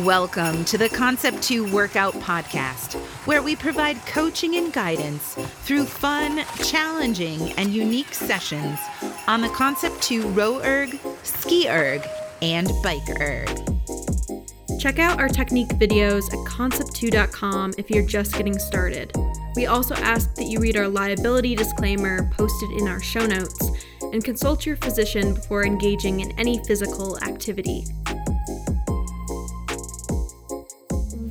Welcome to the Concept 2 Workout Podcast, where we provide coaching and guidance through fun, challenging, and unique sessions on the Concept 2 row erg, ski erg, and bike erg. Check out our technique videos at concept2.com if you're just getting started. We also ask that you read our liability disclaimer posted in our show notes and consult your physician before engaging in any physical activity.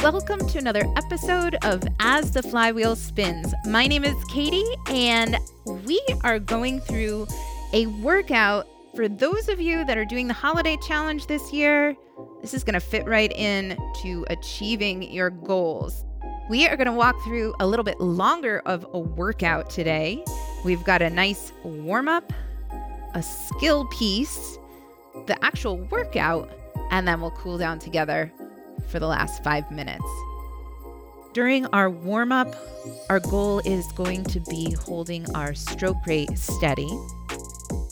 Welcome to another episode of As the Flywheel Spins. My name is Katie, and we are going through a workout for those of you that are doing the holiday challenge this year. This is going to fit right in to achieving your goals. We are going to walk through a little bit longer of a workout today. We've got a nice warm up, a skill piece, the actual workout, and then we'll cool down together for the last five minutes. During our warm up, our goal is going to be holding our stroke rate steady.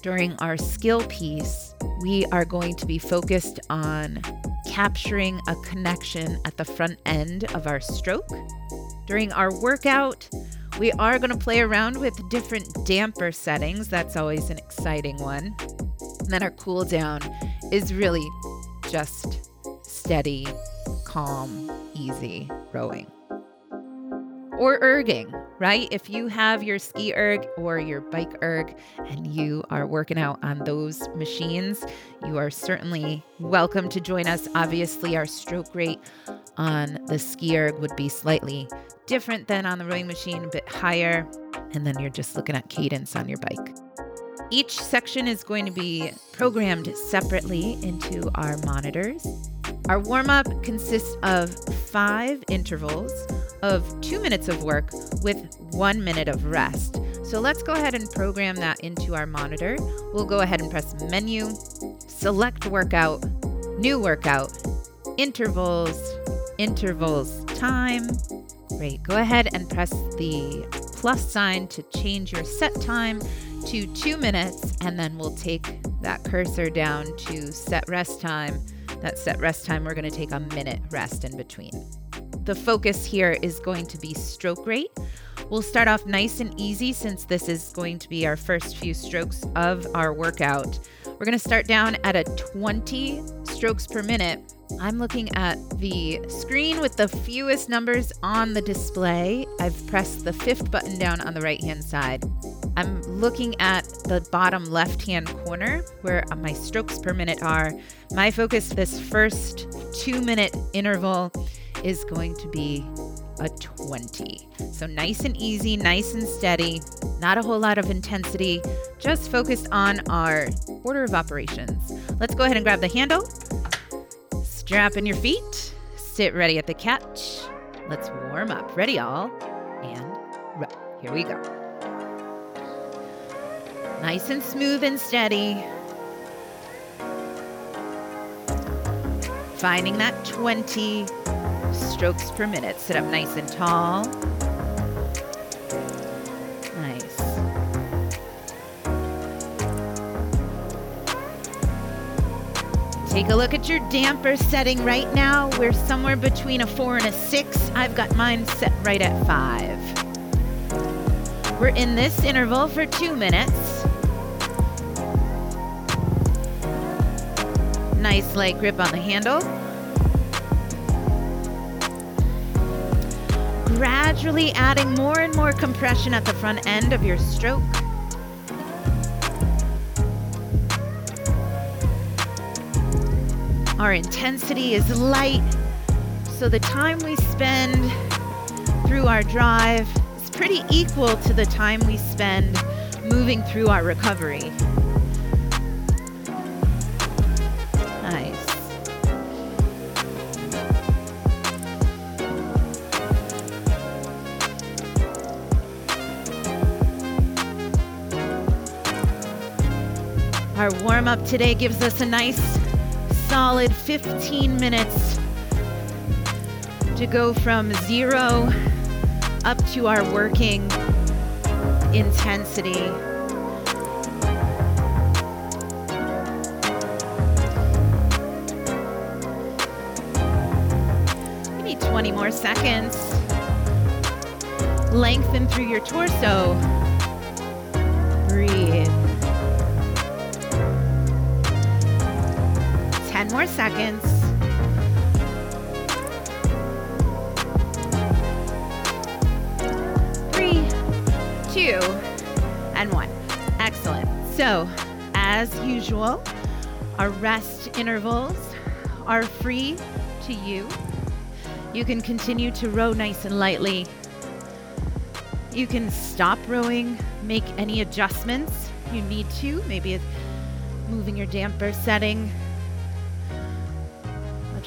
During our skill piece, we are going to be focused on capturing a connection at the front end of our stroke. During our workout, we are going to play around with different damper settings. That's always an exciting one. And then our cool down is really just steady calm, easy rowing. Or erging, right? If you have your ski erg or your bike erg and you are working out on those machines, you are certainly welcome to join us. Obviously, our stroke rate on the ski erg would be slightly different than on the rowing machine, a bit higher. And then you're just looking at cadence on your bike. Each section is going to be programmed separately into our monitors. Our warm up consists of five intervals of two minutes of work with one minute of rest. So let's go ahead and program that into our monitor. We'll go ahead and press menu, select workout, new workout, intervals, intervals time. Great. Go ahead and press the plus sign to change your set time to two minutes, and then we'll take that cursor down to set rest time that set rest time, we're going to take a minute rest in between. The focus here is going to be stroke rate. We'll start off nice and easy since this is going to be our first few strokes of our workout. We're going to start down at a 20 strokes per minute. I'm looking at the screen with the fewest numbers on the display. I've pressed the fifth button down on the right hand side. I'm looking at the bottom left hand corner where my strokes per minute are. My focus this first two minute interval is going to be a 20. So nice and easy, nice and steady, not a whole lot of intensity, just focused on our order of operations. Let's go ahead and grab the handle, strap in your feet, sit ready at the catch. Let's warm up. Ready, all, and. Here we go. Nice and smooth and steady. Finding that 20 strokes per minute. Sit up nice and tall. Nice. Take a look at your damper setting right now. We're somewhere between a four and a six. I've got mine set right at five. We're in this interval for two minutes. Nice light grip on the handle. Gradually adding more and more compression at the front end of your stroke. Our intensity is light, so the time we spend through our drive is pretty equal to the time we spend moving through our recovery. Our warm up today gives us a nice solid 15 minutes to go from zero up to our working intensity. 20 more seconds. Lengthen through your torso. 10 more seconds. Three, two, and one. Excellent. So, as usual, our rest intervals are free to you. You can continue to row nice and lightly. You can stop rowing, make any adjustments you need to, maybe moving your damper setting,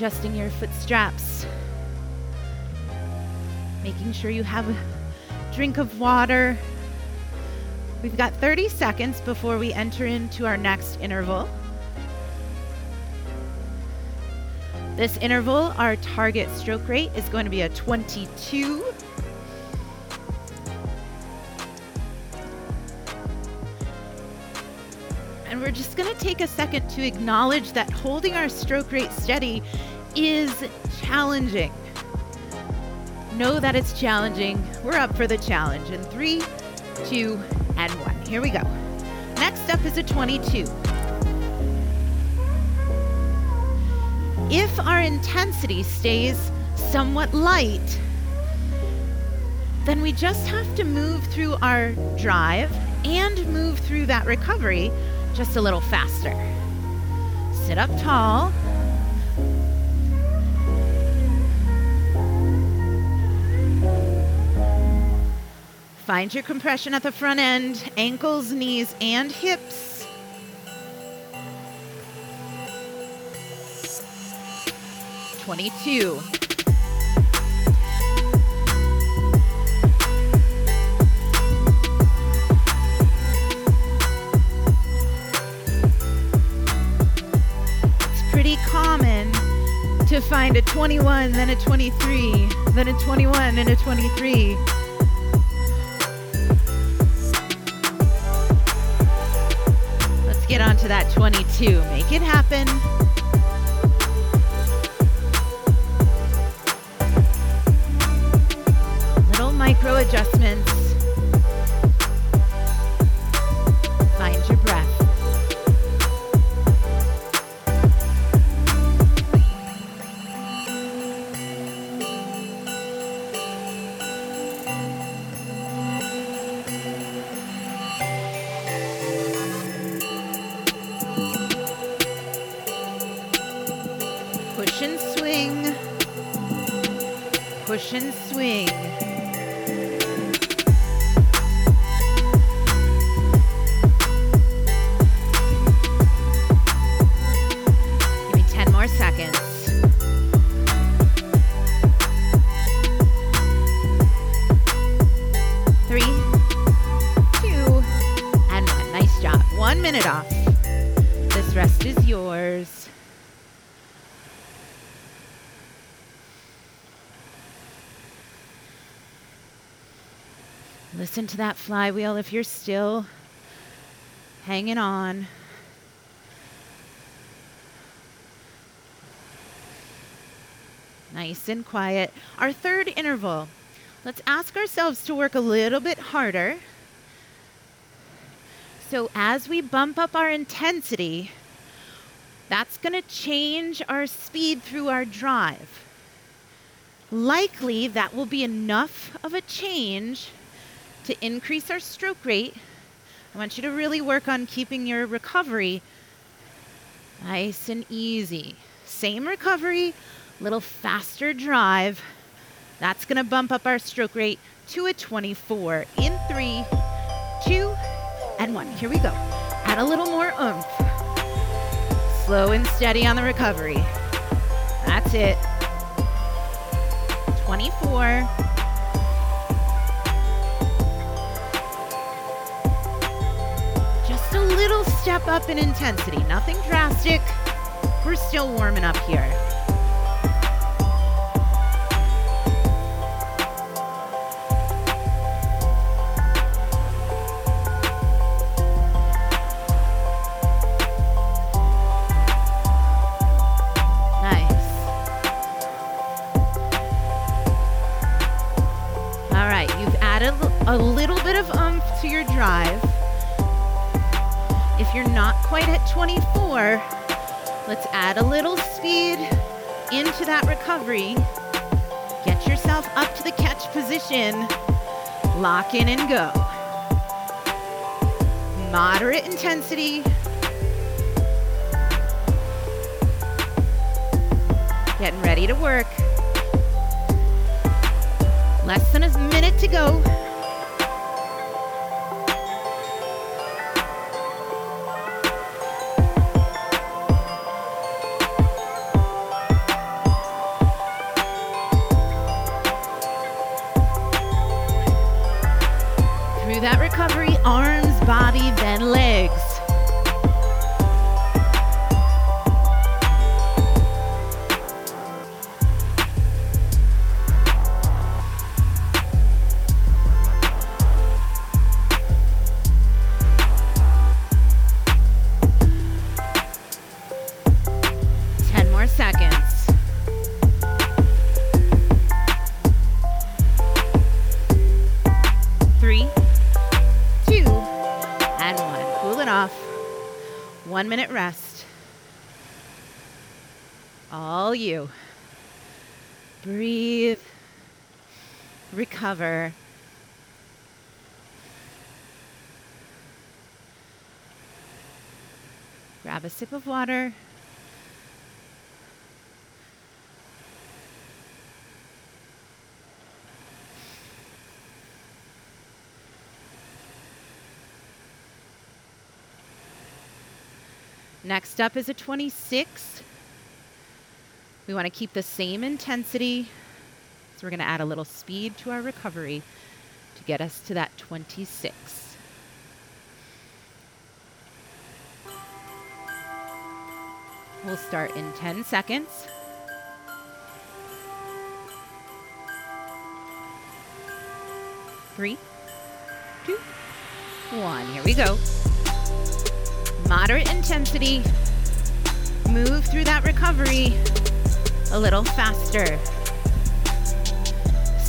adjusting your foot straps, making sure you have a drink of water. We've got 30 seconds before we enter into our next interval. This interval, our target stroke rate is going to be a 22. And we're just going to take a second to acknowledge that holding our stroke rate steady is challenging. Know that it's challenging. We're up for the challenge in three, two, and one. Here we go. Next up is a 22. If our intensity stays somewhat light, then we just have to move through our drive and move through that recovery just a little faster. Sit up tall. Find your compression at the front end, ankles, knees, and hips. 22. It's pretty common to find a 21, then a 23, then a 21, and a 23. To that 22. Make it happen. Little micro adjustments. Listen to that flywheel if you're still hanging on. Nice and quiet. Our third interval. Let's ask ourselves to work a little bit harder. So, as we bump up our intensity, that's going to change our speed through our drive. Likely, that will be enough of a change to increase our stroke rate, I want you to really work on keeping your recovery nice and easy. Same recovery, little faster drive. That's going to bump up our stroke rate to a 24 in three, two, and one. Here we go. Add a little more oomph. Slow and steady on the recovery. That's it. 24. little step up in intensity, nothing drastic. We're still warming up here. Nice. All right, you've added a little bit of umph to your drive. You're not quite at 24, let's add a little speed into that recovery. Get yourself up to the catch position. Lock in and go. Moderate intensity. Getting ready to work. Less than a minute to go. Recover. Grab a sip of water. Next up is a 26. We want to keep the same intensity. We're going to add a little speed to our recovery to get us to that 26. We'll start in 10 seconds. Three, two, one. Here we go moderate intensity. Move through that recovery a little faster.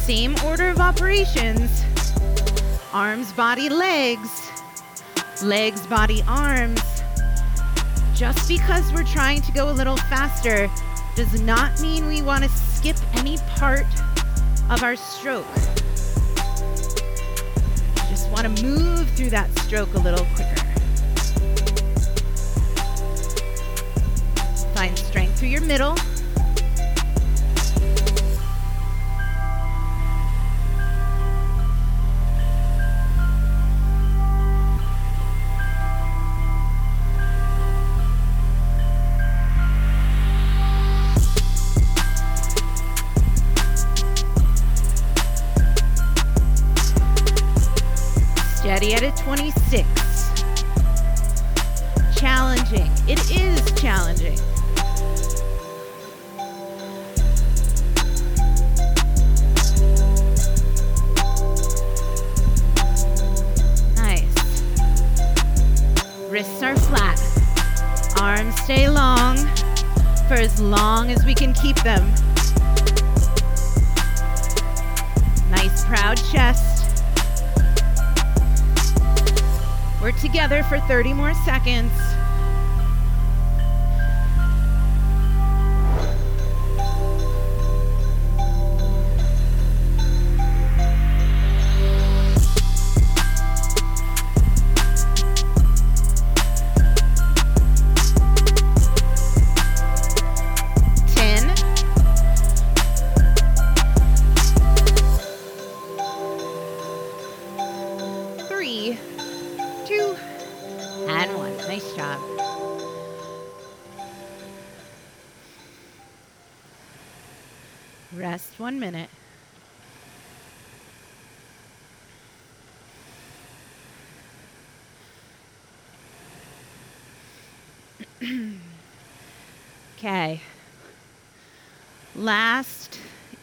Same order of operations arms, body, legs, legs, body, arms. Just because we're trying to go a little faster does not mean we want to skip any part of our stroke. Just want to move through that stroke a little quicker. Find strength through your middle.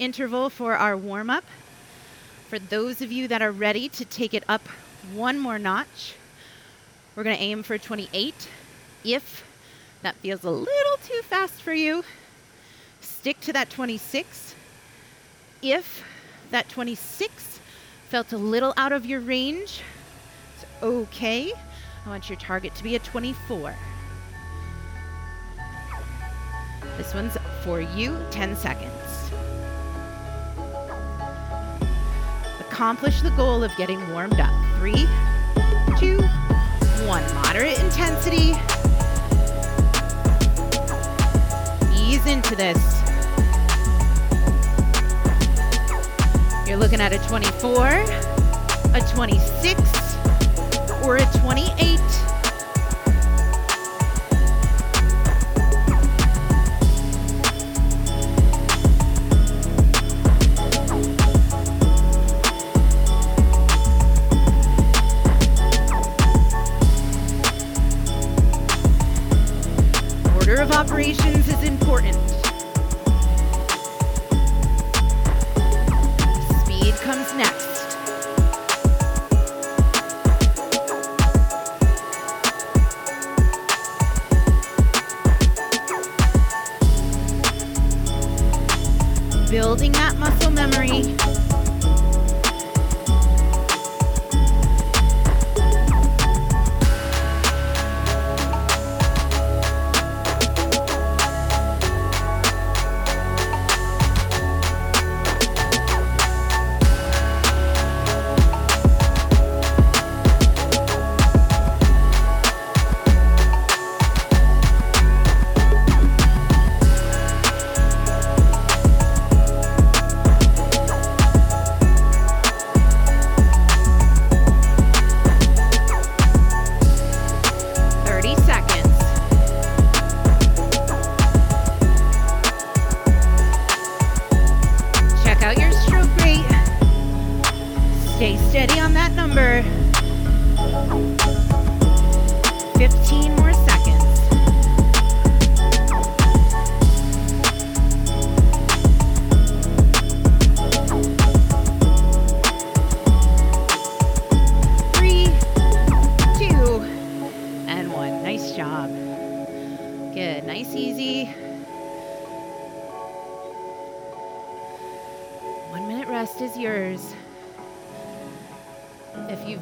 Interval for our warm up. For those of you that are ready to take it up one more notch, we're going to aim for 28. If that feels a little too fast for you, stick to that 26. If that 26 felt a little out of your range, it's okay. I want your target to be a 24. This one's for you, 10 seconds. Accomplish the goal of getting warmed up. Three, two, one. Moderate intensity. Ease into this. You're looking at a 24, a 26, or a 28.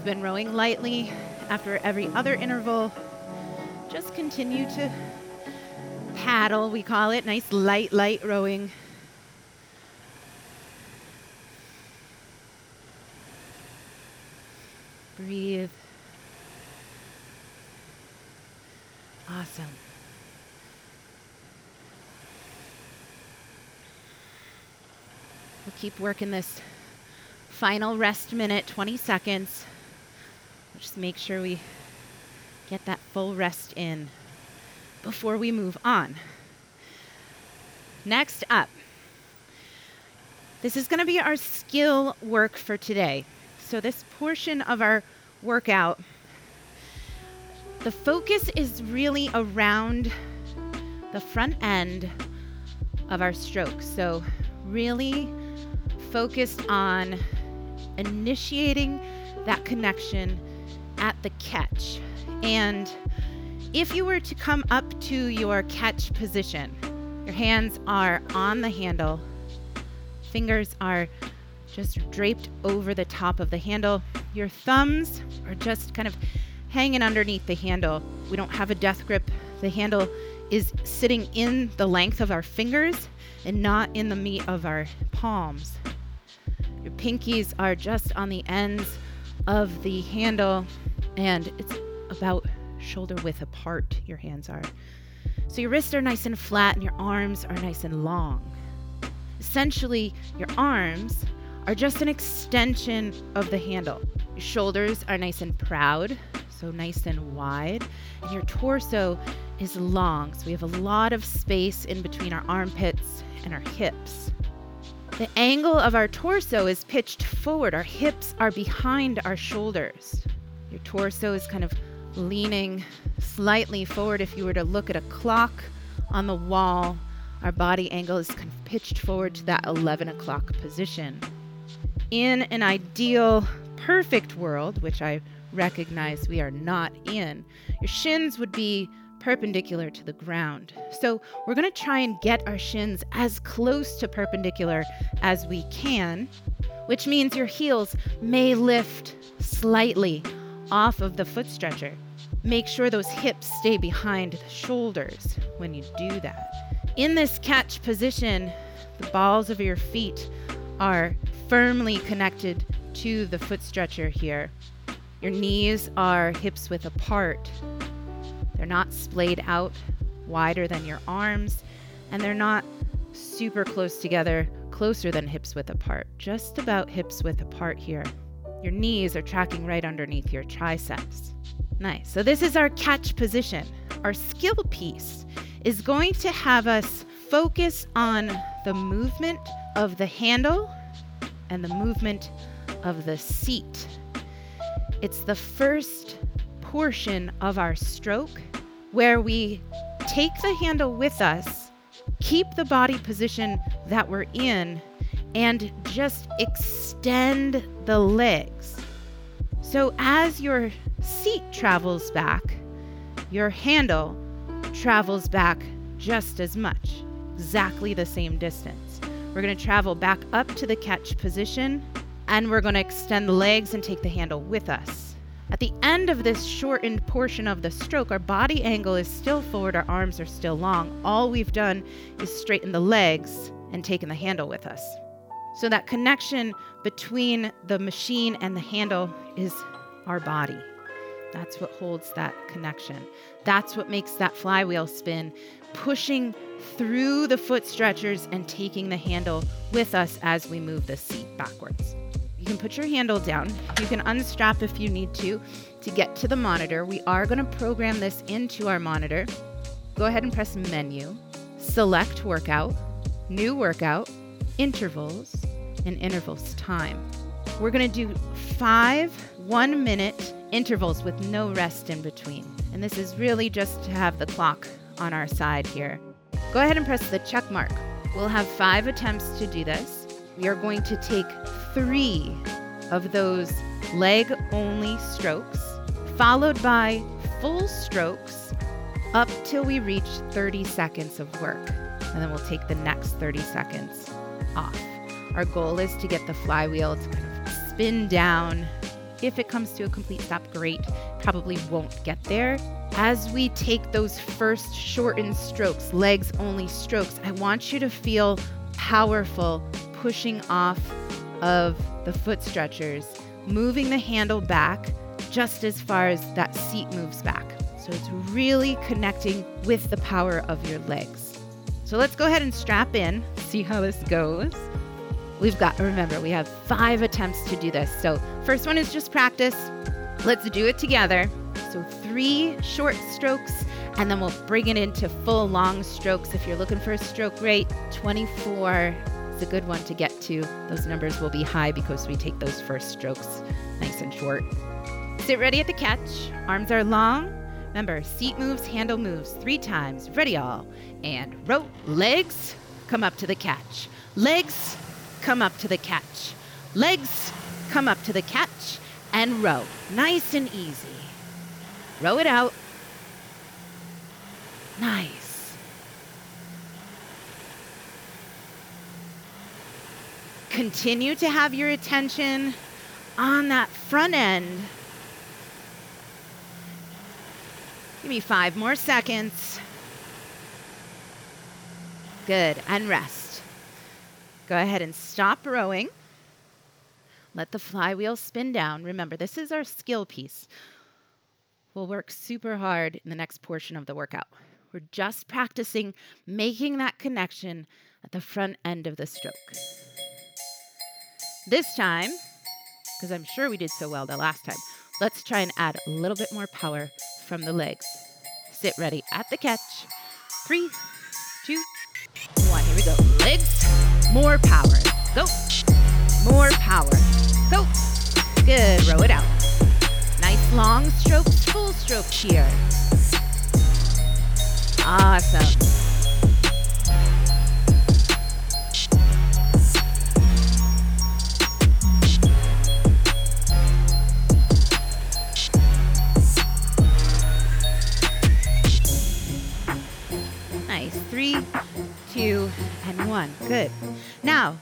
Been rowing lightly after every other interval, just continue to paddle, we call it. Nice, light, light rowing. Breathe. Awesome. We'll keep working this final rest minute, 20 seconds. Just make sure we get that full rest in before we move on. Next up, this is going to be our skill work for today. So, this portion of our workout, the focus is really around the front end of our stroke. So, really focused on initiating that connection at the catch. And if you were to come up to your catch position, your hands are on the handle, fingers are just draped over the top of the handle. Your thumbs are just kind of hanging underneath the handle. We don't have a death grip. The handle is sitting in the length of our fingers and not in the meat of our palms. Your pinkies are just on the ends of the handle, and it's about shoulder width apart, your hands are. So your wrists are nice and flat, and your arms are nice and long. Essentially, your arms are just an extension of the handle. Your shoulders are nice and proud, so nice and wide, and your torso is long, so we have a lot of space in between our armpits and our hips. The angle of our torso is pitched forward. Our hips are behind our shoulders. Your torso is kind of leaning slightly forward. If you were to look at a clock on the wall, our body angle is kind of pitched forward to that 11 o'clock position. In an ideal, perfect world, which I recognize we are not in, your shins would be perpendicular to the ground. So we're going to try and get our shins as close to perpendicular as we can, which means your heels may lift slightly off of the foot stretcher. Make sure those hips stay behind the shoulders when you do that. In this catch position, the balls of your feet are firmly connected to the foot stretcher here. Your knees are hips width apart. They're not splayed out wider than your arms, and they're not super close together, closer than hips width apart, just about hips width apart here. Your knees are tracking right underneath your triceps. Nice. So, this is our catch position. Our skill piece is going to have us focus on the movement of the handle and the movement of the seat. It's the first portion of our stroke where we take the handle with us, keep the body position that we're in, and just extend the legs. So as your seat travels back, your handle travels back just as much, exactly the same distance. We're going to travel back up to the catch position and we're going to extend the legs and take the handle with us. At the end of this shortened portion of the stroke, our body angle is still forward, our arms are still long. All we've done is straighten the legs and taken the handle with us. So that connection between the machine and the handle is our body. That's what holds that connection. That's what makes that flywheel spin, pushing through the foot stretchers and taking the handle with us as we move the seat backwards. Can put your handle down. You can unstrap if you need to to get to the monitor. We are going to program this into our monitor. Go ahead and press menu, select workout, new workout, intervals, and intervals time. We're going to do five one minute intervals with no rest in between. And this is really just to have the clock on our side here. Go ahead and press the check mark. We'll have five attempts to do this. We are going to take three of those leg only strokes, followed by full strokes up till we reach 30 seconds of work. And then we'll take the next 30 seconds off. Our goal is to get the flywheel to kind of spin down. If it comes to a complete stop, great. Probably won't get there. As we take those first shortened strokes, legs only strokes, I want you to feel powerful pushing off of the foot stretchers, moving the handle back just as far as that seat moves back. So it's really connecting with the power of your legs. So let's go ahead and strap in, see how this goes. We've got, remember, we have five attempts to do this. So, first one is just practice. Let's do it together. So, three short strokes, and then we'll bring it into full long strokes. If you're looking for a stroke rate, 24 is a good one to get to. Those numbers will be high because we take those first strokes nice and short. Sit ready at the catch. Arms are long. Remember, seat moves, handle moves three times. Ready all. And row. Legs come up to the catch. Legs come up to the catch. Legs come up to the catch and row. Nice and easy. Row it out. Nice. Continue to have your attention on that front end. Give me five more seconds. Good. And rest. Go ahead and stop rowing. Let the flywheel spin down. Remember, this is our skill piece. We'll work super hard in the next portion of the workout. We're just practicing making that connection at the front end of the stroke. This time, because I'm sure we did so well the last time, let's try and add a little bit more power from the legs. Sit ready at the catch. Three, two, one. Here we go. Legs, more power. Go. More power. Go. Good. Row it out. Nice long strokes, full strokes here. Awesome. Three, two, and one. Good. Now,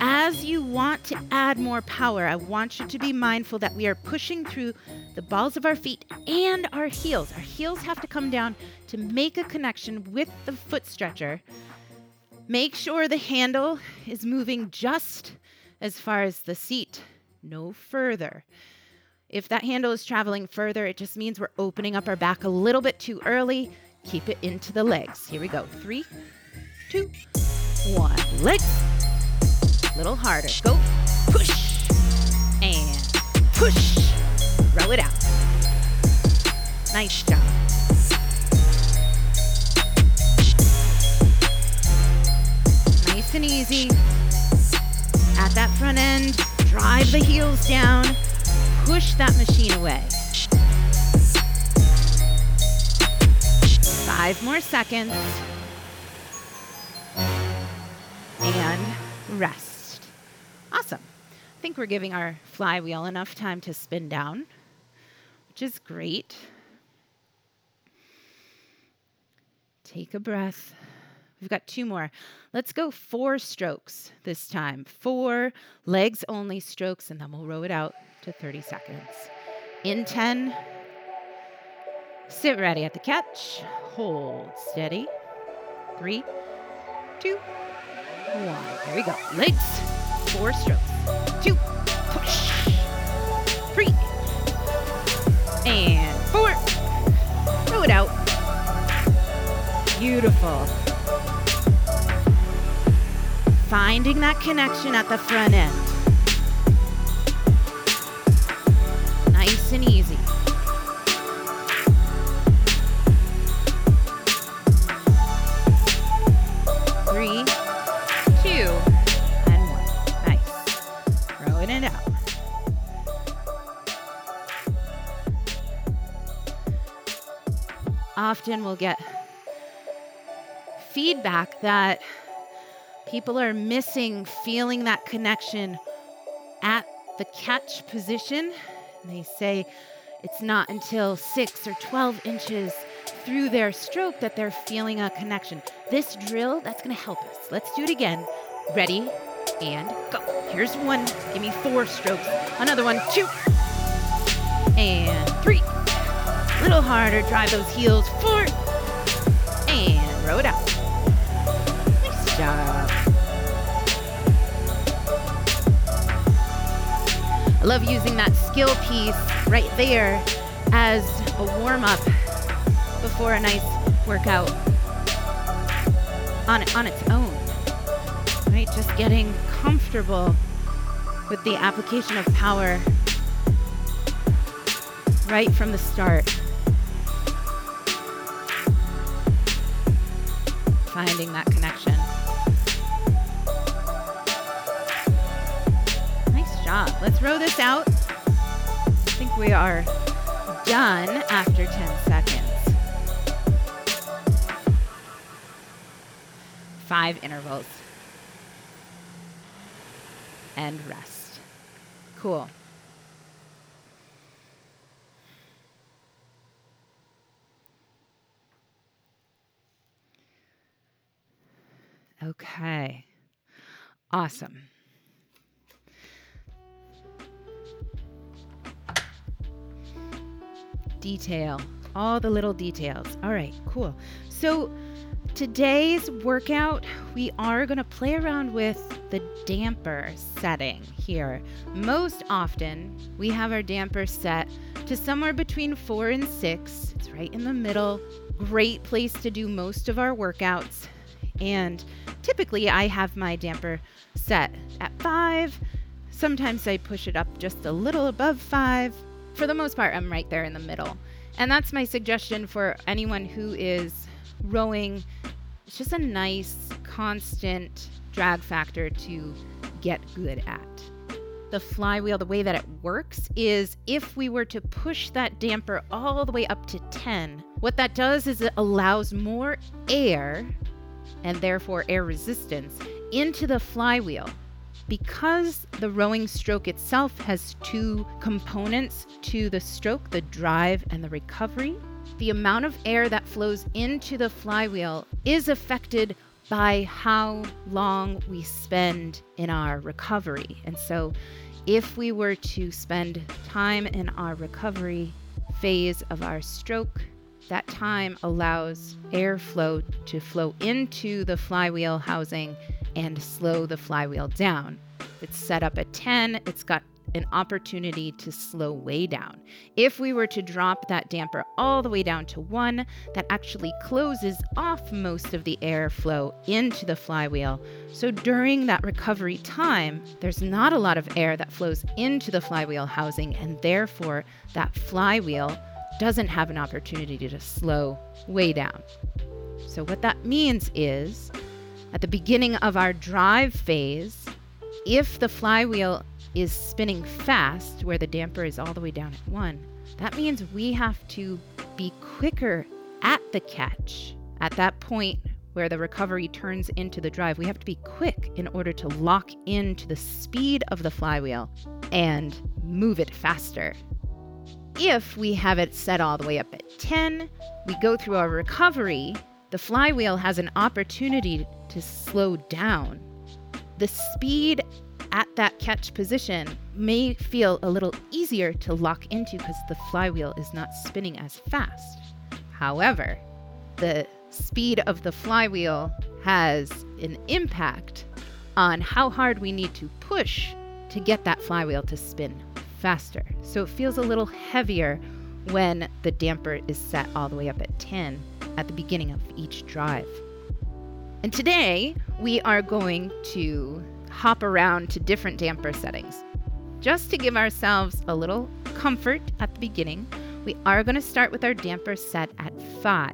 as you want to add more power, I want you to be mindful that we are pushing through the balls of our feet and our heels. Our heels have to come down to make a connection with the foot stretcher. Make sure the handle is moving just as far as the seat, no further. If that handle is traveling further, it just means we're opening up our back a little bit too early. Keep it into the legs. Here we go. Three, two, one. Legs. Little harder. Go. Push. And push. Row it out. Nice job. Nice and easy. At that front end, drive the heels down. Push that machine away. Five more seconds. And rest. Awesome. I think we're giving our flywheel enough time to spin down, which is great. Take a breath. We've got two more. Let's go four strokes this time. Four legs only strokes, and then we'll row it out to 30 seconds. In 10, sit ready at the catch, hold steady. Three, two, one. Here we go. Legs, four strokes. Two, push. Three, and four. Throw it out. Beautiful. Finding that connection at the front end. Nice and easy. Often we'll get feedback that people are missing feeling that connection at the catch position. They say it's not until six or 12 inches through their stroke that they're feeling a connection. This drill, that's gonna help us. Let's do it again. Ready and go. Here's one. Give me four strokes. Another one, two. And three. Little harder. Drive those heels. forward. And row it out. Nice job. I love using that skill piece right there as a warm up before a nice workout on, on its own. Right? Just getting comfortable with the application of power right from the start. Finding that connection. Nice job. Let's row this out. I think we are done after 10 seconds. Five intervals. And rest. Cool. Okay. Awesome. Detail, all the little details. All right, cool. So, today's workout, we are going to play around with the damper setting here. Most often, we have our damper set to somewhere between four and six. It's right in the middle. Great place to do most of our workouts. And typically, I have my damper set at five. Sometimes I push it up just a little above five. For the most part, I'm right there in the middle. And that's my suggestion for anyone who is rowing. It's just a nice, constant drag factor to get good at. The flywheel, the way that it works is if we were to push that damper all the way up to 10, what that does is it allows more air and therefore air resistance into the flywheel. Because the rowing stroke itself has two components to the stroke the drive and the recovery, the amount of air that flows into the flywheel is affected by how long we spend in our recovery. And so, if we were to spend time in our recovery phase of our stroke, that time allows airflow to flow into the flywheel housing and slow the flywheel down. It's set up at 10, it's got an opportunity to slow way down. If we were to drop that damper all the way down to one, that actually closes off most of the airflow into the flywheel. So during that recovery time, there's not a lot of air that flows into the flywheel housing, and therefore that flywheel doesn't have an opportunity to slow way down. So, what that means is at the beginning of our drive phase, if the flywheel is spinning fast, where the damper is all the way down at one, that means we have to be quicker at the catch. At that point where the recovery turns into the drive, we have to be quick in order to lock into the speed of the flywheel and move it faster. If we have it set all the way up at 10, we go through our recovery, the flywheel has an opportunity to slow down. The speed at that catch position may feel a little easier to lock into because the flywheel is not spinning as fast. However, the speed of the flywheel has an impact on how hard we need to push to get that flywheel to spin faster. So it feels a little heavier when the damper is set all the way up at 10 at the beginning of each drive. And today we are going to hop around to different damper settings. Just to give ourselves a little comfort at the beginning, we are going to start with our damper set at 5.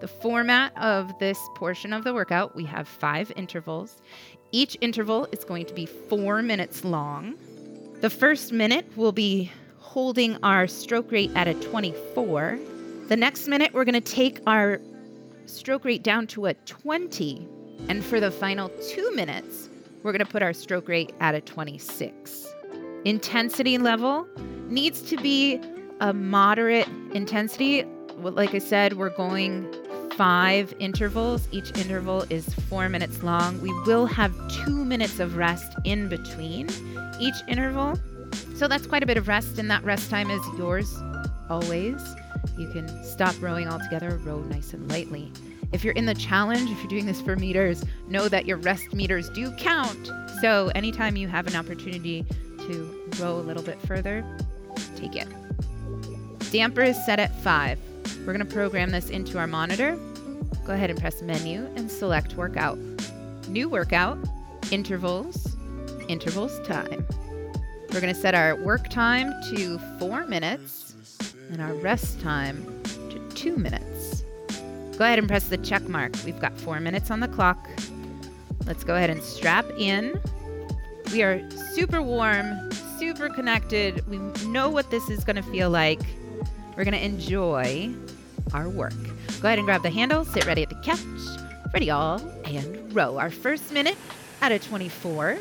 The format of this portion of the workout, we have five intervals. Each interval is going to be four minutes long. The first minute we'll be holding our stroke rate at a 24. The next minute, we're going to take our stroke rate down to a 20. And for the final two minutes, we're going to put our stroke rate at a 26. Intensity level needs to be a moderate intensity. Like I said, we're going five intervals. Each interval is four minutes long. We will have two minutes of rest in between each interval. So that's quite a bit of rest, and that rest time is yours always. You can stop rowing altogether, row nice and lightly. If you're in the challenge, if you're doing this for meters, know that your rest meters do count. So anytime you have an opportunity to row a little bit further, take it. Damper is set at 5. We're going to program this into our monitor. Go ahead and press menu and select workout. New workout, intervals, intervals time. We're going to set our work time to 4 minutes and our rest time to 2 minutes. Go ahead and press the check mark. We've got four minutes on the clock. Let's go ahead and strap in. We are super warm, super connected. We know what this is going to feel like. We're going to enjoy our work. Go ahead and grab the handle, sit ready at the catch, ready all, and row. Our first minute out of 24.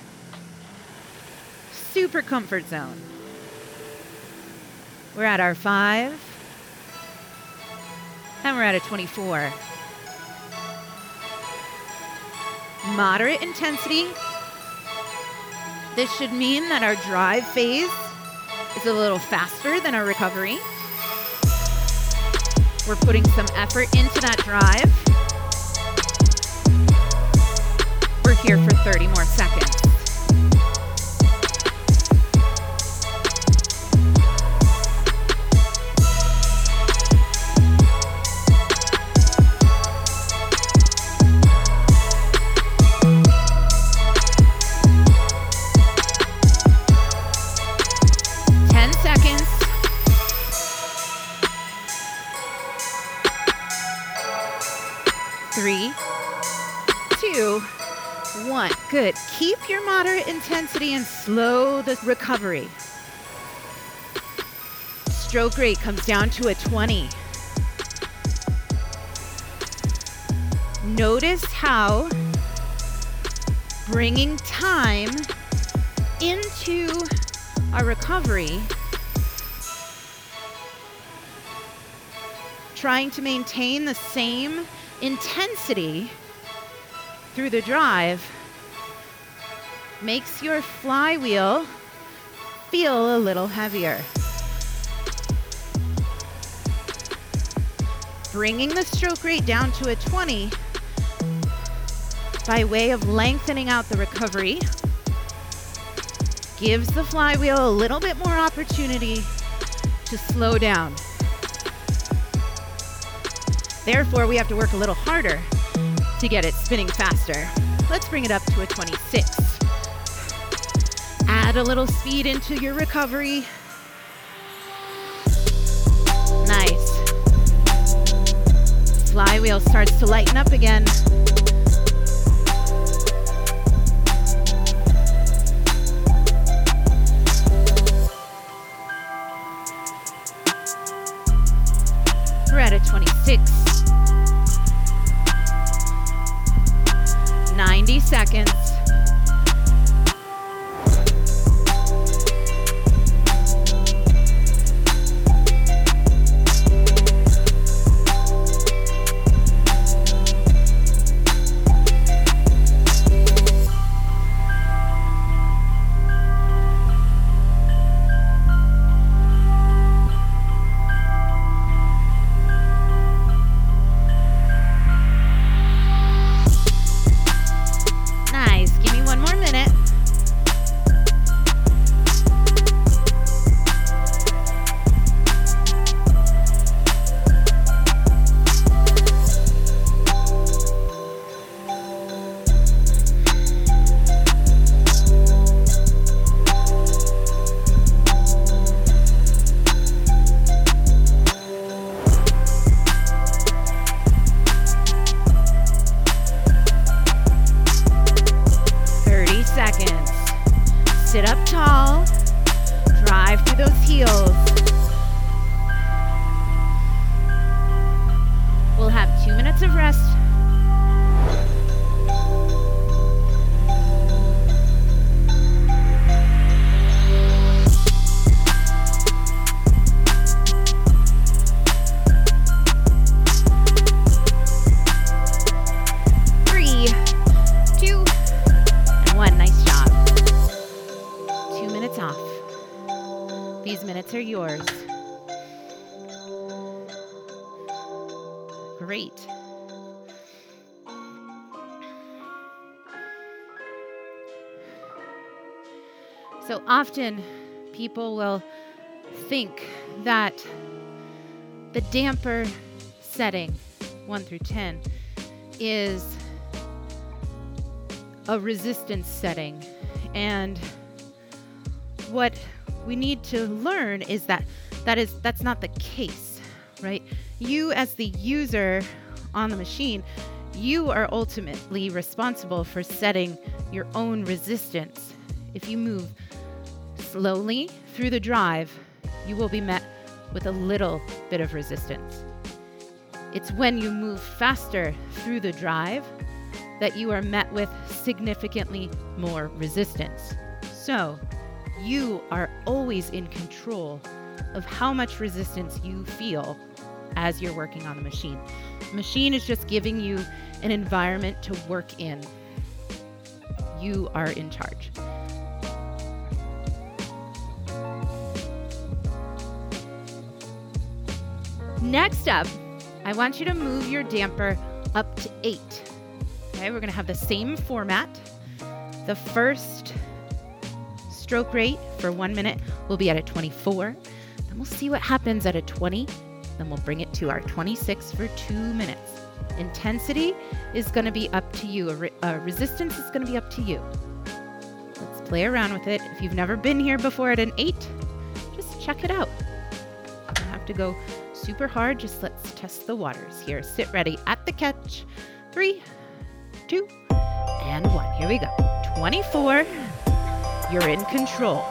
Super comfort zone. We're at our five. And we're at a 24. Moderate intensity. This should mean that our drive phase is a little faster than our recovery. We're putting some effort into that drive. We're here for 30 more seconds. Good. Keep your moderate intensity and slow the recovery. Stroke rate comes down to a 20. Notice how bringing time into our recovery, trying to maintain the same intensity through the drive makes your flywheel feel a little heavier. Bringing the stroke rate down to a 20 by way of lengthening out the recovery gives the flywheel a little bit more opportunity to slow down. Therefore, we have to work a little harder to get it spinning faster. Let's bring it up to a 26. A little speed into your recovery. Nice. Flywheel starts to lighten up again. We're at a 26. 90 seconds. Sit up tall. Drive through those heels. Often people will think that the damper setting, 1 through 10, is a resistance setting. And what we need to learn is that that is that's not the case, right? You as the user on the machine, you are ultimately responsible for setting your own resistance. If you move slowly through the drive, you will be met with a little bit of resistance. It's when you move faster through the drive that you are met with significantly more resistance. So, you are always in control of how much resistance you feel as you're working on the machine. Machine is just giving you an environment to work in. You are in charge. Next up, I want you to move your damper up to eight. Okay, we're gonna have the same format. The first stroke rate for one minute will be at a 24. Then we'll see what happens at a 20. Then we'll bring it to our 26 for two minutes. Intensity is gonna be up to you. A re- uh, resistance is gonna be up to you. Let's play around with it. If you've never been here before at an eight, just check it out. You have to go super hard. Just let's test the waters here. Sit ready at the catch. Three, two, and one. Here we go. 24. You're in control.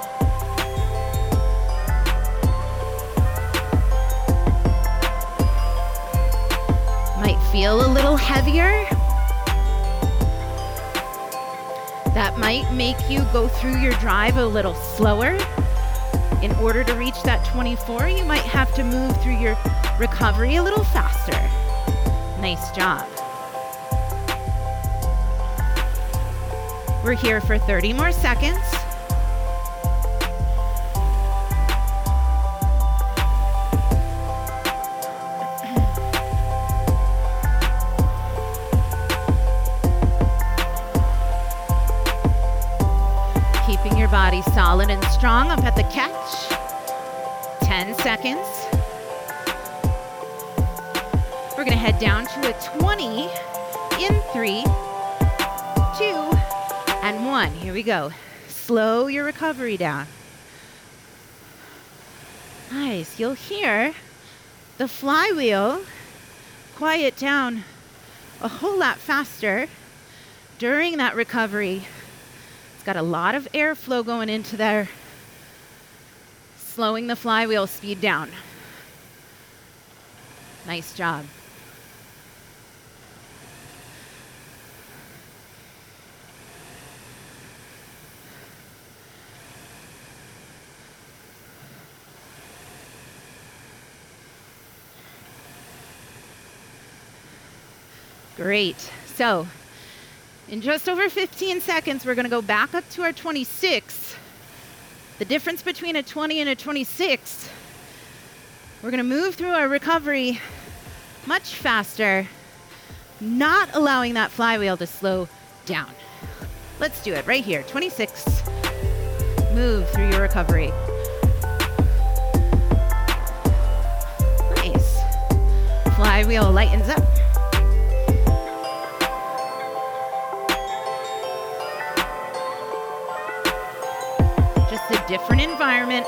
Might feel a little heavier. That might make you go through your drive a little slower. In order to reach that 24, you might have to move through your recovery a little faster. Nice job. We're here for 30 more seconds. Body solid and strong up at the catch. 10 seconds. We're going to head down to a 20 in three, two, and one. Here we go. Slow your recovery down. Nice. You'll hear the flywheel quiet down a whole lot faster during that recovery. Got a lot of airflow going into there, slowing the flywheel speed down. Nice job. Great. So, in just over 15 seconds, we're going to go back up to our 26. The difference between a 20 and a 26, we're going to move through our recovery much faster, not allowing that flywheel to slow down. Let's do it right here. 26. Move through your recovery. Nice. Flywheel lightens up. Different environment.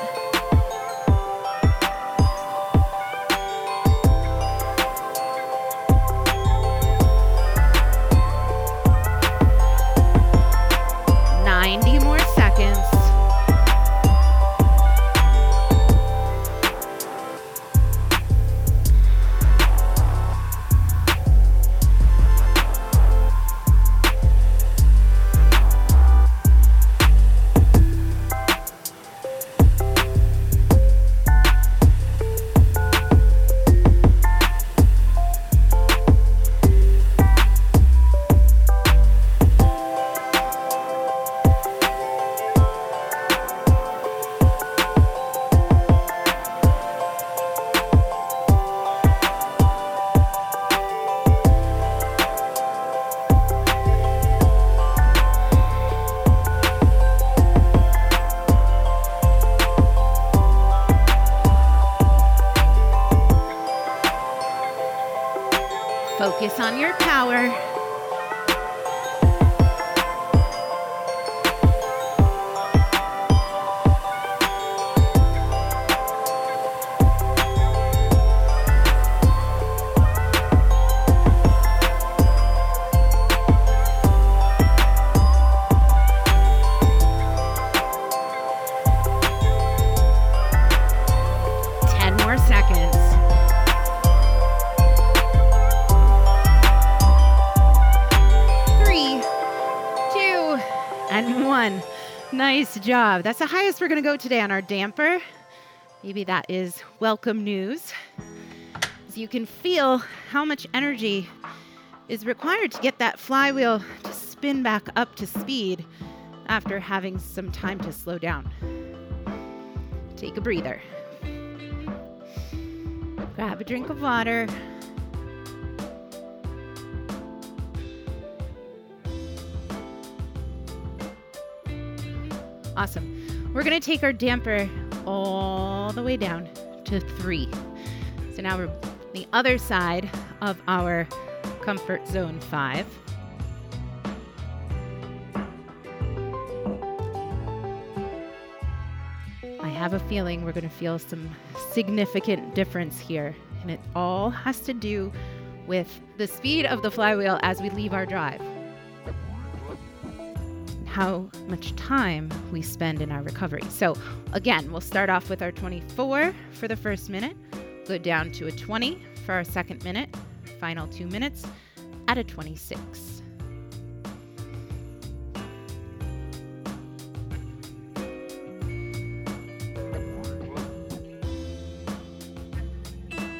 And one. Nice job. That's the highest we're going to go today on our damper. Maybe that is welcome news. As you can feel how much energy is required to get that flywheel to spin back up to speed after having some time to slow down. Take a breather. Grab a drink of water. Awesome. We're going to take our damper all the way down to three. So now we're the other side of our comfort zone five. I have a feeling we're going to feel some significant difference here. And it all has to do with the speed of the flywheel as we leave our drive how much time we spend in our recovery. So, again, we'll start off with our 24 for the first minute, go down to a 20 for our second minute, final two minutes at a 26.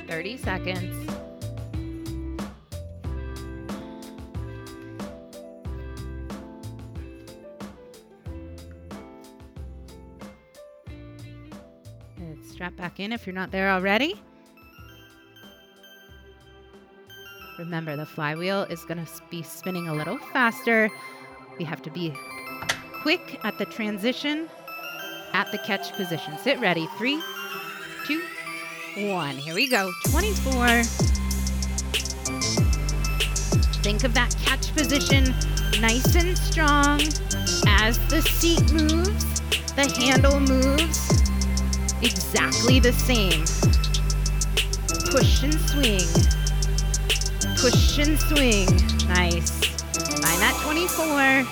Thirty seconds. Back in if you're not there already. Remember, the flywheel is going to be spinning a little faster. We have to be quick at the transition at the catch position. Sit ready. Three, two, one. Here we go. 24. Think of that catch position nice and strong. As the seat moves, the handle moves exactly the same. Push and swing. Push and swing. Nice. Find that 24.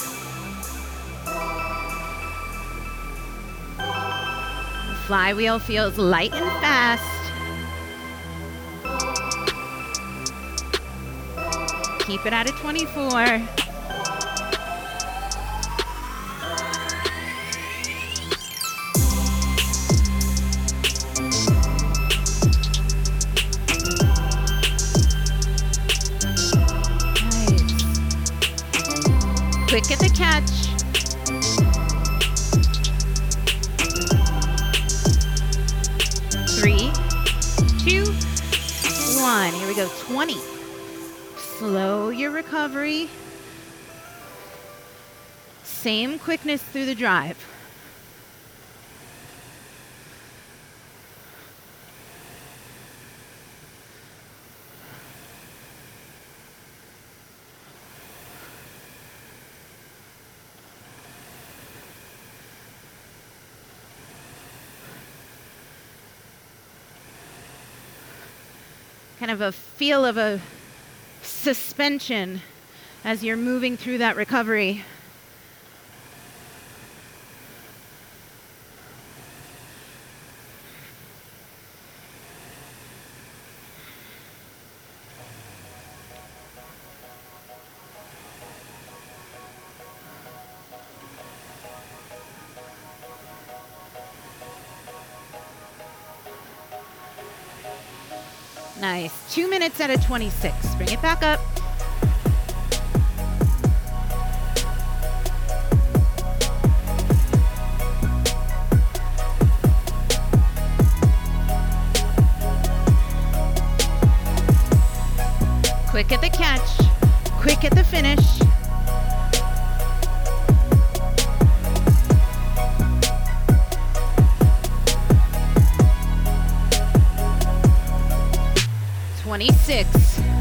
Flywheel feels light and fast. Keep it at a 24. Same quickness through the drive. kind of a feel of a suspension as you're moving through that recovery. Minutes out of 26. Bring it back up. Quick at the catch. Quick at the finish. 26.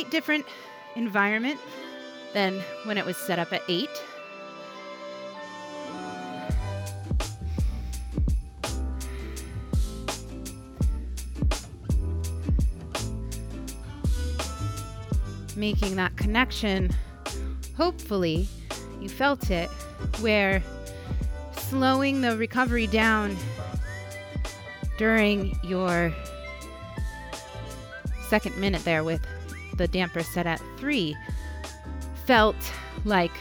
Quite different environment than when it was set up at eight. Making that connection, hopefully, you felt it, where slowing the recovery down during your second minute there with the damper set at three felt like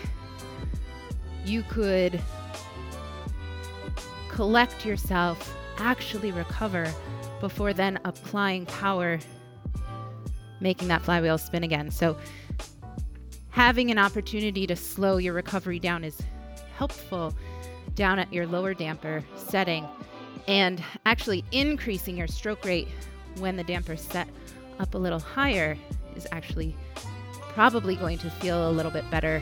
you could collect yourself, actually recover before then applying power, making that flywheel spin again. So, having an opportunity to slow your recovery down is helpful down at your lower damper setting and actually increasing your stroke rate when the damper set up a little higher is actually probably going to feel a little bit better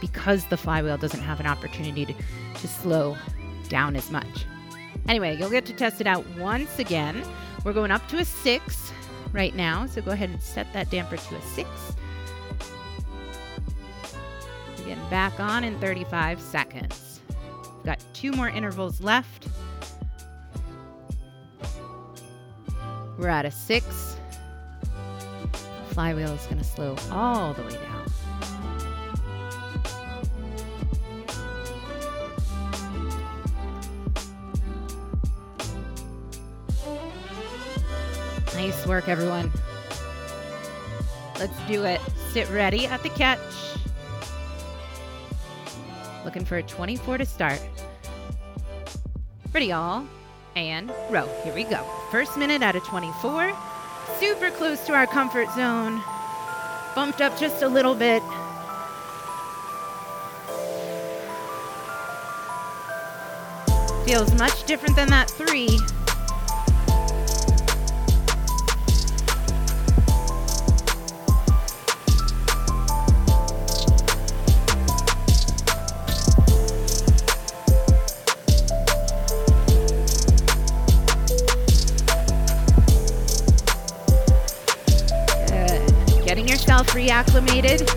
because the flywheel doesn't have an opportunity to, to slow down as much. Anyway, you'll get to test it out once again. We're going up to a six right now, so go ahead and set that damper to a six. We're getting back on in 35 seconds. We've got two more intervals left. We're at a six. Flywheel is going to slow all the way down. Nice work, everyone. Let's do it. Sit ready at the catch. Looking for a 24 to start. Ready, all. And row. Here we go. First minute out of 24. Super close to our comfort zone. Bumped up just a little bit. Feels much different than that three. Reacclimated.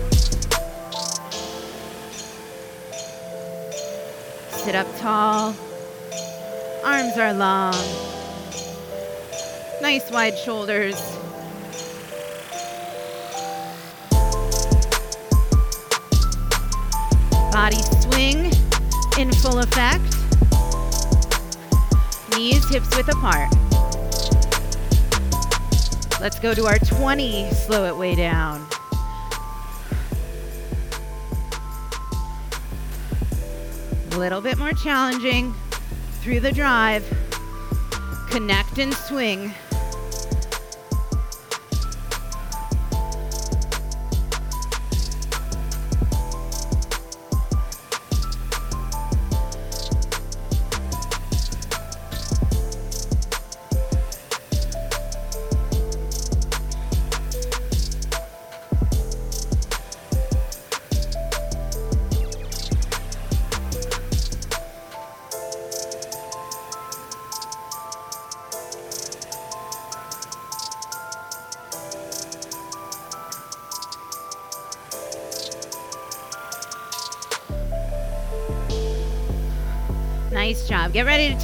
Sit up tall. Arms are long. Nice wide shoulders. Body swing in full effect. Knees hips width apart. Let's go to our 20. Slow it way down. A little bit more challenging through the drive. Connect and swing.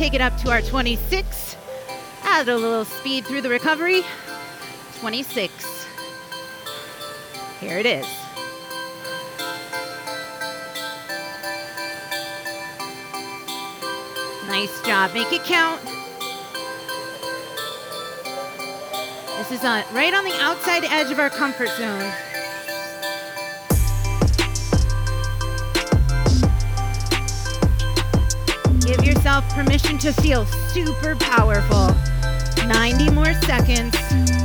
Take it up to our 26. Add a little speed through the recovery. 26. Here it is. Nice job. Make it count. This is on, right on the outside edge of our comfort zone. Yourself permission to feel super powerful. 90 more seconds.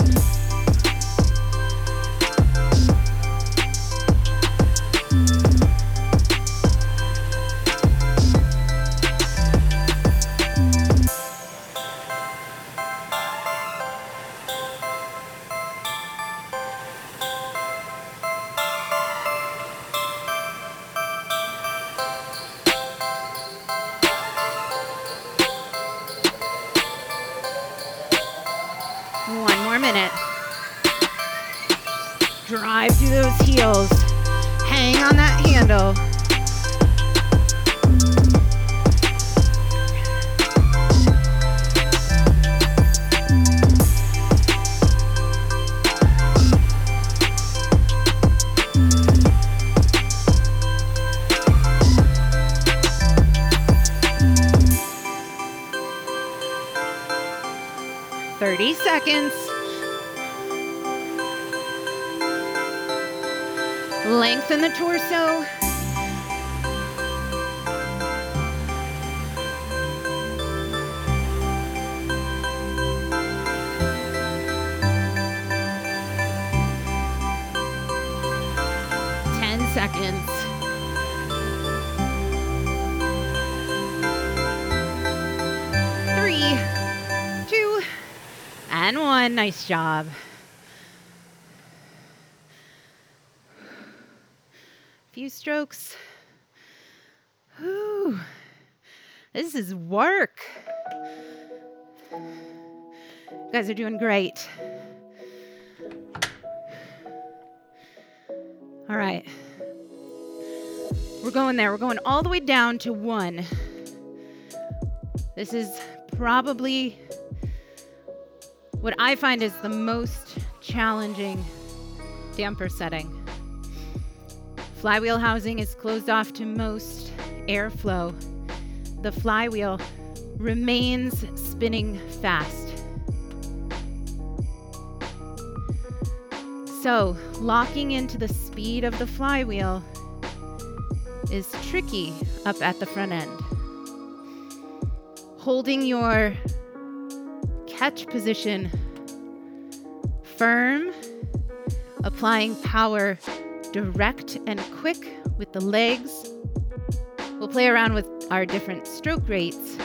One more minute. Drive through those heels. Hang on that handle. Seconds. Lengthen the torso. Nice job. A Few strokes. Whew. This is work. You guys are doing great. All right. We're going there. We're going all the way down to one. This is probably what I find is the most challenging damper setting. Flywheel housing is closed off to most airflow. The flywheel remains spinning fast. So, locking into the speed of the flywheel is tricky up at the front end. Holding your catch position firm, applying power direct and quick with the legs. We'll play around with our different stroke rates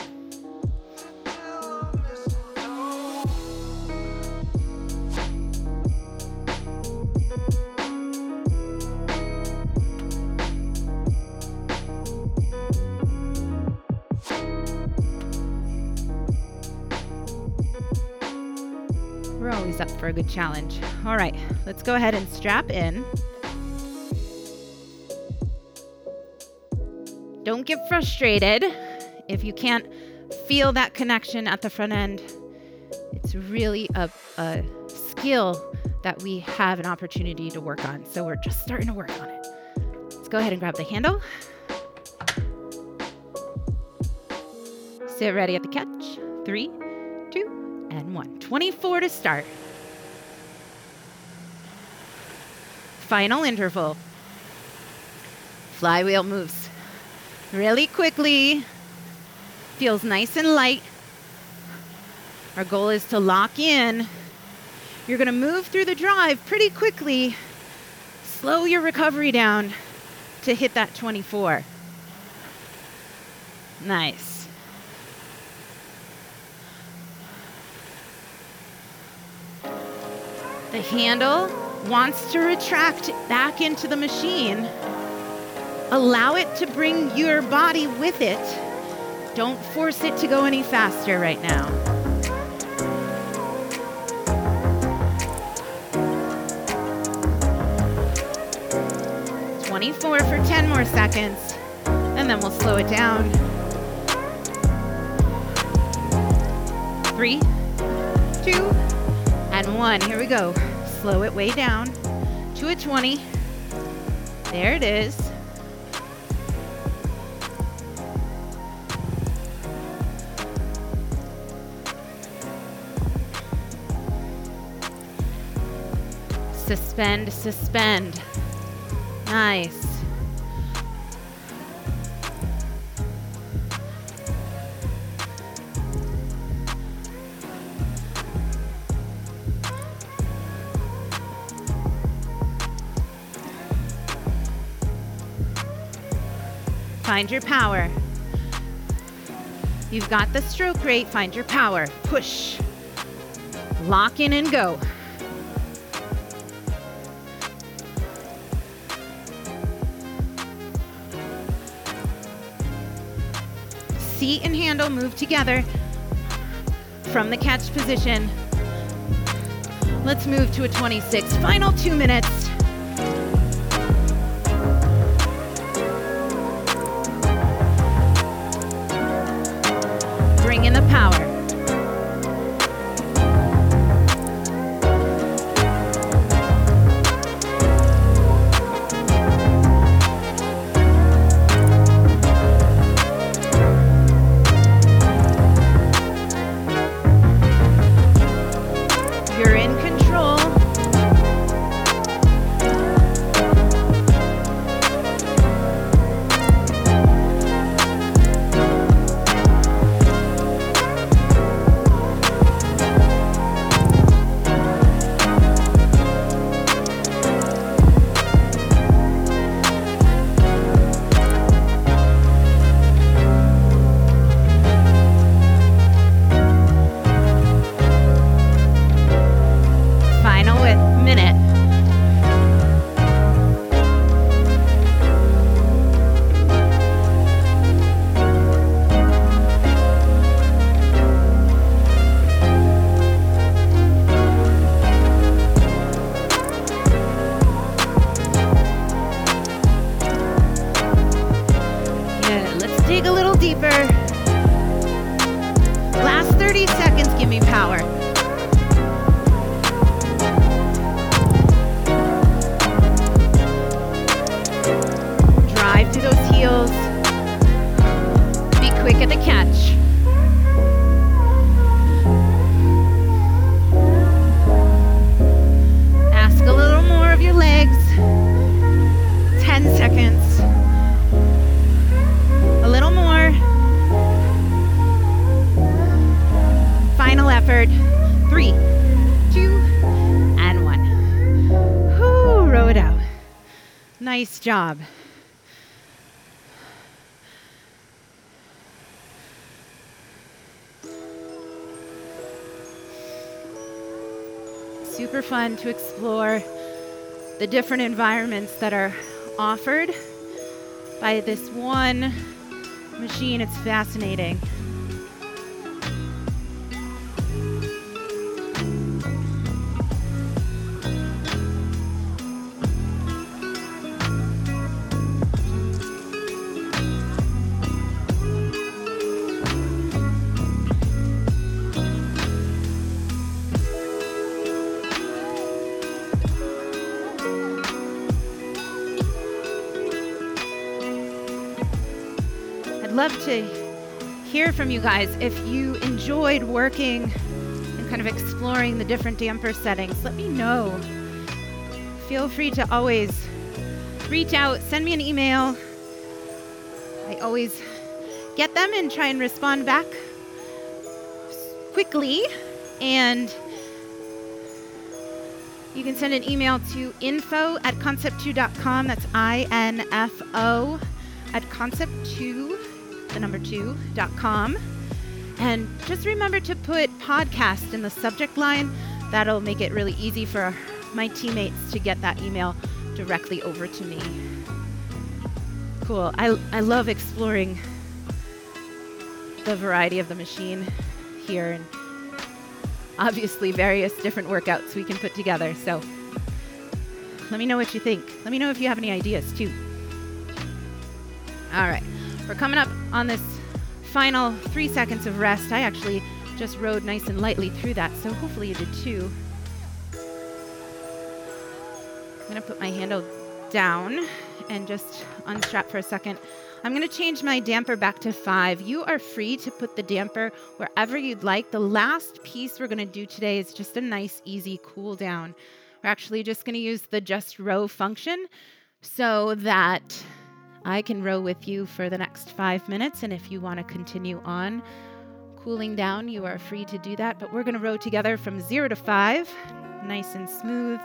for a good challenge. All right, let's go ahead and strap in. Don't get frustrated if you can't feel that connection at the front end. It's really a, a skill that we have an opportunity to work on. So we're just starting to work on it. Let's go ahead and grab the handle. Sit ready at the catch. Three, two, and one. 24 to start. Final interval. Flywheel moves really quickly, feels nice and light. Our goal is to lock in. You're going to move through the drive pretty quickly. Slow your recovery down to hit that 24. Nice. The handle wants to retract back into the machine, allow it to bring your body with it. Don't force it to go any faster right now. Twenty-four for ten more seconds, and then we'll slow it down. Three, two, and one. Here we go slow it way down to a 20. There it is. Suspend, suspend. Nice. Find your power. You've got the stroke rate. Find your power. Push. Lock in and go. Seat and handle move together from the catch position. Let's move to a 26. Final two minutes. Job. Super fun to explore the different environments that are offered by this one machine. It's fascinating. Love to hear from you guys if you enjoyed working and kind of exploring the different damper settings. Let me know. Feel free to always reach out, send me an email. I always get them and try and respond back quickly. And you can send an email to info at concept2.com. That's I N F O at concept2, the number two, dot com. And just remember to put podcast in the subject line. That'll make it really easy for my teammates to get that email directly over to me. Cool. I, I love exploring the variety of the machine here and obviously various different workouts we can put together. So let me know what you think. Let me know if you have any ideas too. All right, we're coming up on this final three seconds of rest. I actually just rowed nice and lightly through that, so hopefully you did too. I'm gonna put my handle down and just unstrap for a second. I'm gonna change my damper back to five. You are free to put the damper wherever you'd like. The last piece we're gonna do today is just a nice, easy cool down. We're actually just gonna use the just row function so that I can row with you for the next five minutes. And if you want to continue on cooling down, you are free to do that. But we're going to row together from zero to five, nice and smooth,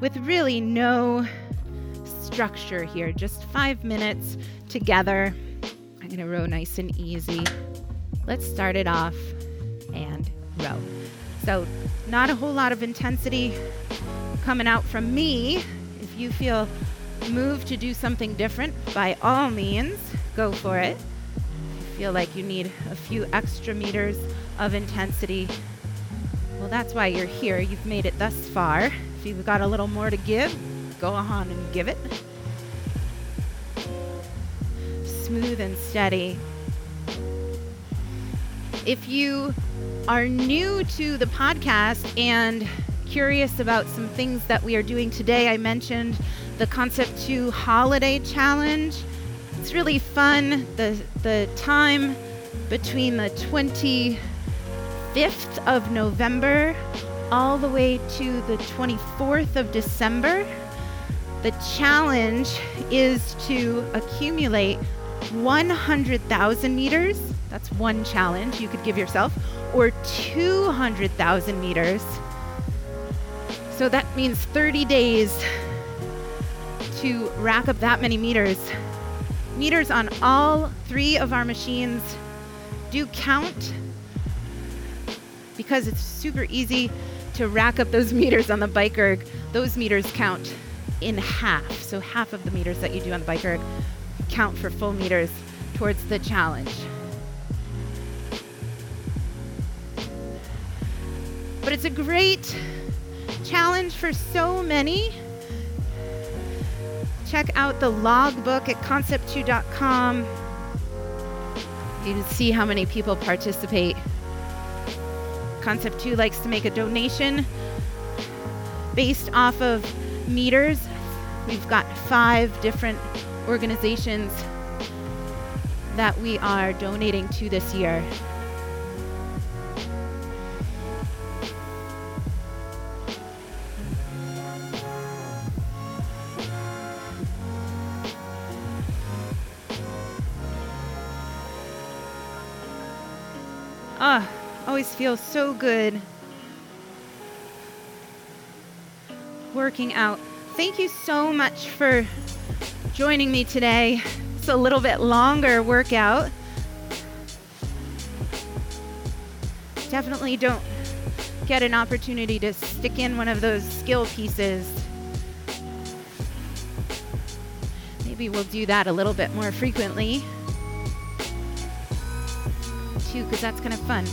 with really no structure here. Just five minutes together. I'm going to row nice and easy. Let's start it off and row. So, not a whole lot of intensity coming out from me. If you feel moved to do something different, by all means, go for it. Feel like you need a few extra meters of intensity, well, that's why you're here. You've made it thus far. If you've got a little more to give, go on and give it. Smooth and steady. If you are new to the podcast and curious about some things that we are doing today, I mentioned the Concept 2 Holiday Challenge. It's really fun. The, the time between the 25th of November all the way to the 24th of December. The challenge is to accumulate 100,000 meters. That's one challenge you could give yourself, or 200,000 meters. So that means 30 days to rack up that many meters. Meters on all three of our machines do count because it's super easy to rack up those meters on the bike erg. Those meters count in half. So half of the meters that you do on the bike erg count for full meters towards the challenge. But it's a great challenge for so many. Check out the logbook at concept2.com. You can see how many people participate. Concept 2 likes to make a donation based off of meters. We've got five different organizations that we are donating to this year. Always feels so good working out. Thank you so much for joining me today. It's a little bit longer workout. Definitely don't get an opportunity to stick in one of those skill pieces. Maybe we'll do that a little bit more frequently too, because that's kind of fun.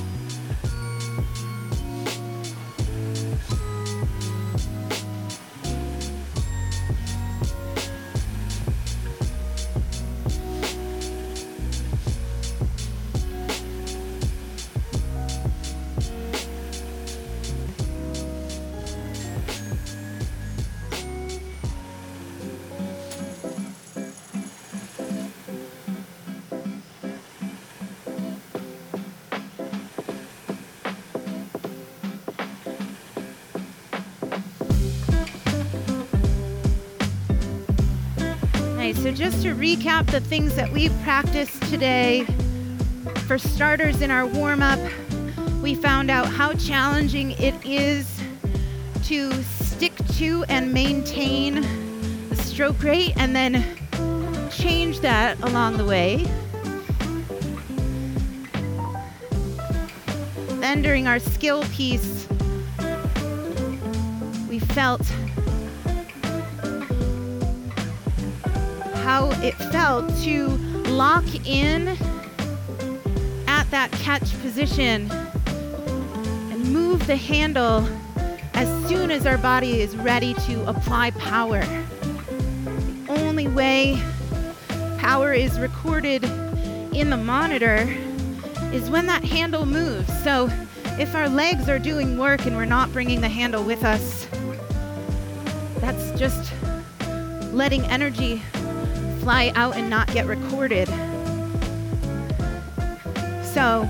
Recap the things that we practiced today, for starters, in our warm up, we found out how challenging it is to stick to and maintain the stroke rate and then change that along the way. Then, during our skill piece, we felt how it felt to lock in at that catch position and move the handle as soon as our body is ready to apply power. The only way power is recorded in the monitor is when that handle moves. So if our legs are doing work and we're not bringing the handle with us, that's just letting energy fly out and not get recorded. So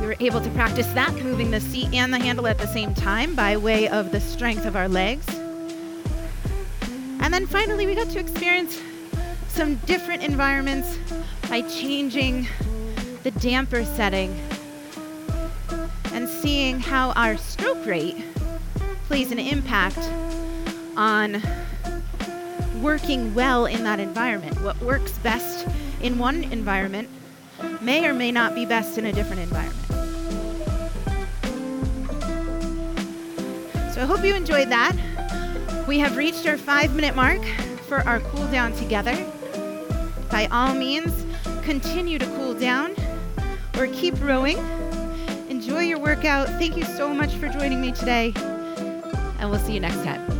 we were able to practice that, moving the seat and the handle at the same time by way of the strength of our legs. And then finally, we got to experience some different environments by changing the damper setting and seeing how our stroke rate plays an impact on working well in that environment. What works best in one environment may or may not be best in a different environment. So I hope you enjoyed that. We have reached our five minute mark for our cool down together. By all means, continue to cool down or keep rowing. Enjoy your workout. Thank you so much for joining me today, and we'll see you next time.